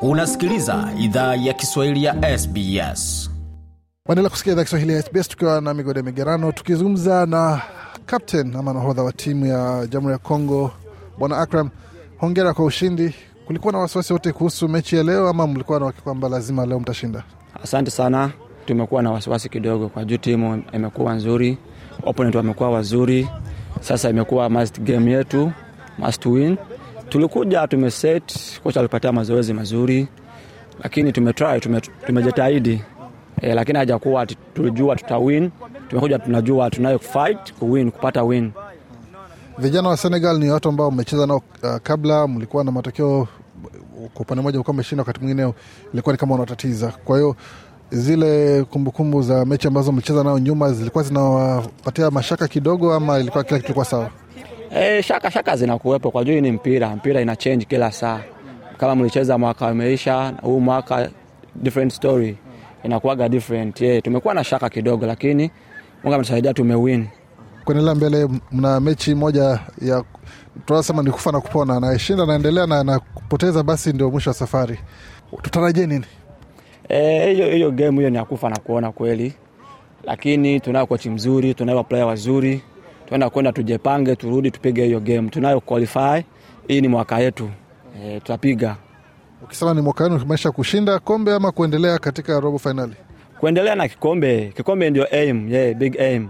unasikiliza idhaa ya kiswahili ya sbs Waendelea kusikia idhaa Kiswahili ya SBS tukiwa na migode migerano, tukizungumza na captain ama nahodha wa timu ya Jamhuri ya Kongo Bwana Akram. Hongera kwa ushindi. Kulikuwa na wasiwasi wote kuhusu mechi ya leo ama mlikuwa na uhakika kwamba lazima leo mtashinda? Asante sana. Tumekuwa na wasiwasi kidogo kwa juu timu imekuwa nzuri, opponent wamekuwa wazuri. Sasa imekuwa must game yetu, must win. Tulikuja tumeset, kocha alipatia mazoezi mazuri, lakini tumetry, tume, e, lakini hajakuwa tulijua tutawin. Tumekuja tunajua tunayo fight kuwin, kupata win. Vijana wa Senegal ni watu ambao mmecheza nao uh, kabla, mlikuwa na matokeo kwa upande mmoja ulikuwa umeshinda, wakati mwingine ilikuwa ni kama unatatiza. Kwa hiyo zile kumbukumbu kumbu za mechi ambazo mlicheza nao nyuma zilikuwa zinawapatia mashaka kidogo, ama ilikuwa kila kitu kilikuwa sawa? E, shaka shaka zinakuwepo kwa juu ni mpira, mpira ina change kila saa. Kama mlicheza mwaka umeisha, huu mwaka different story inakuwaga different. Yeah, tumekuwa na shaka kidogo, lakini Mungu ametusaidia tumewin. Kuendelea mbele, mna mechi moja ya tunasema ni kufa na kupona, anayeshinda anaendelea na anapoteza, basi ndio mwisho wa safari. Tutarajie nini? Hiyo e, hiyo game hiyo ni ya kufa na kuona kweli, lakini tunayo kochi mzuri, tunayo player wazuri, tuenda kwenda tujipange, turudi tupige hiyo game. Tunayo qualify, hii ni mwaka yetu e, tutapiga. Ukisema ni mwaka wenu maisha kushinda kombe ama kuendelea katika robo fainali? Kuendelea na kikombe, kikombe ndio aim, yeah, big aim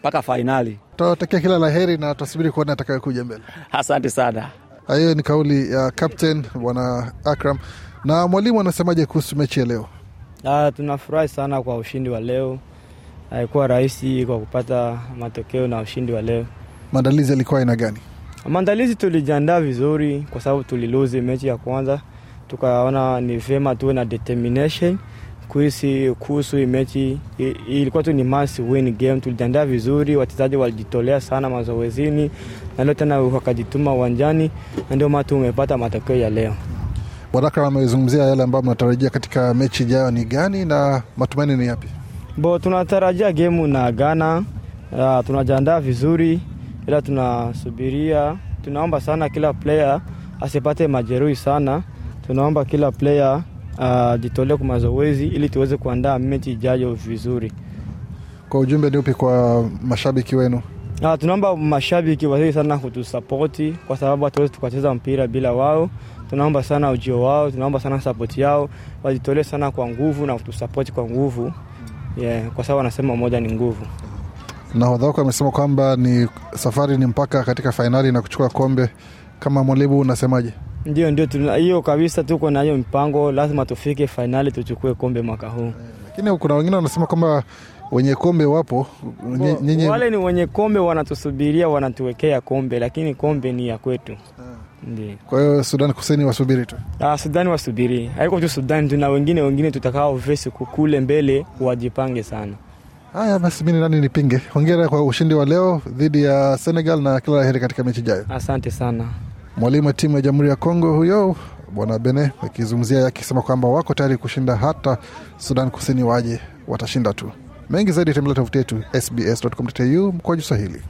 mpaka fainali. Tutawatakia kila la heri na tutasubiri kuona atakayokuja mbele. Asante sana. Hiyo ni kauli ya captain bwana Akram. Na mwalimu anasemaje kuhusu mechi ya leo? Ah, tunafurahi sana kwa ushindi wa leo. Haikuwa rahisi kwa kupata matokeo na ushindi wa leo. Maandalizi yalikuwa aina gani? Maandalizi tulijiandaa vizuri kwa sababu tuliluzi mechi ya kwanza, tukaona ni vyema tuwe na determination kuhisi kuhusu mechi. Ilikuwa tu ni must win game. Tulijiandaa vizuri, wachezaji walijitolea sana mazoezini na leo tena wakajituma uwanjani, na ndio maana tumepata matokeo ya leo. Bwana Akram amezungumzia yale ambayo mnatarajia katika mechi ijayo ni gani na matumaini ni yapi? Bo, tunatarajia gemu na Ghana. Uh, tunajiandaa vizuri, ila tunasubiria, tunaomba sana kila player asipate majeruhi sana. Tunaomba kila player ajitolee uh, kwa mazoezi ili tuweze kuandaa mechi ijayo vizuri. Kwa ujumbe ni upi kwa mashabiki wenu? Uh, tunaomba mashabiki wazidi sana kutusapoti kwa sababu hatuwezi tukacheza mpira bila wao. Tunaomba sana ujio wao, tunaomba sana sapoti yao, wajitolee sana kwa nguvu na kutusapoti kwa nguvu yeah, kwa sababu wanasema moja ni nguvu. Nahodha wako amesema kwamba ni safari ni mpaka katika fainali na kuchukua kombe. Kama mwalimu unasemaje? Ndio, ndio, hiyo kabisa, tuko na hiyo mpango, lazima tufike fainali tuchukue kombe mwaka huu. Lakini kuna wengine wanasema kwamba wenye kombe wapo, nye- Wale ni wenye kombe wanatusubiria, wanatuwekea kombe, lakini kombe ni ya kwetu. Ndio. kwa hiyo Sudan Kusini wasubiri tu. Ah, Sudani wasubiri, haiko tu Sudani, tuna wengine wengine tutakao vesi kule mbele, wajipange sana. Haya basi, mi nani nipinge. Hongera kwa ushindi wa leo dhidi ya Senegal na kila la heri katika mechi ijayo. Asante sana. Mwalimu wa timu ya Jamhuri ya Kongo huyo Bwana Bene akizungumzia akisema kwamba wako tayari kushinda hata Sudan Kusini waje, watashinda tu. Mengi zaidi tembelea tovuti yetu sbs.com.au mkoaju Swahili.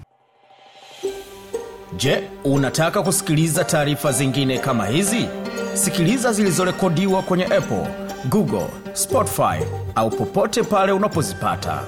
Je, unataka kusikiliza taarifa zingine kama hizi? Sikiliza zilizorekodiwa kwenye Apple, Google, Spotify au popote pale unapozipata.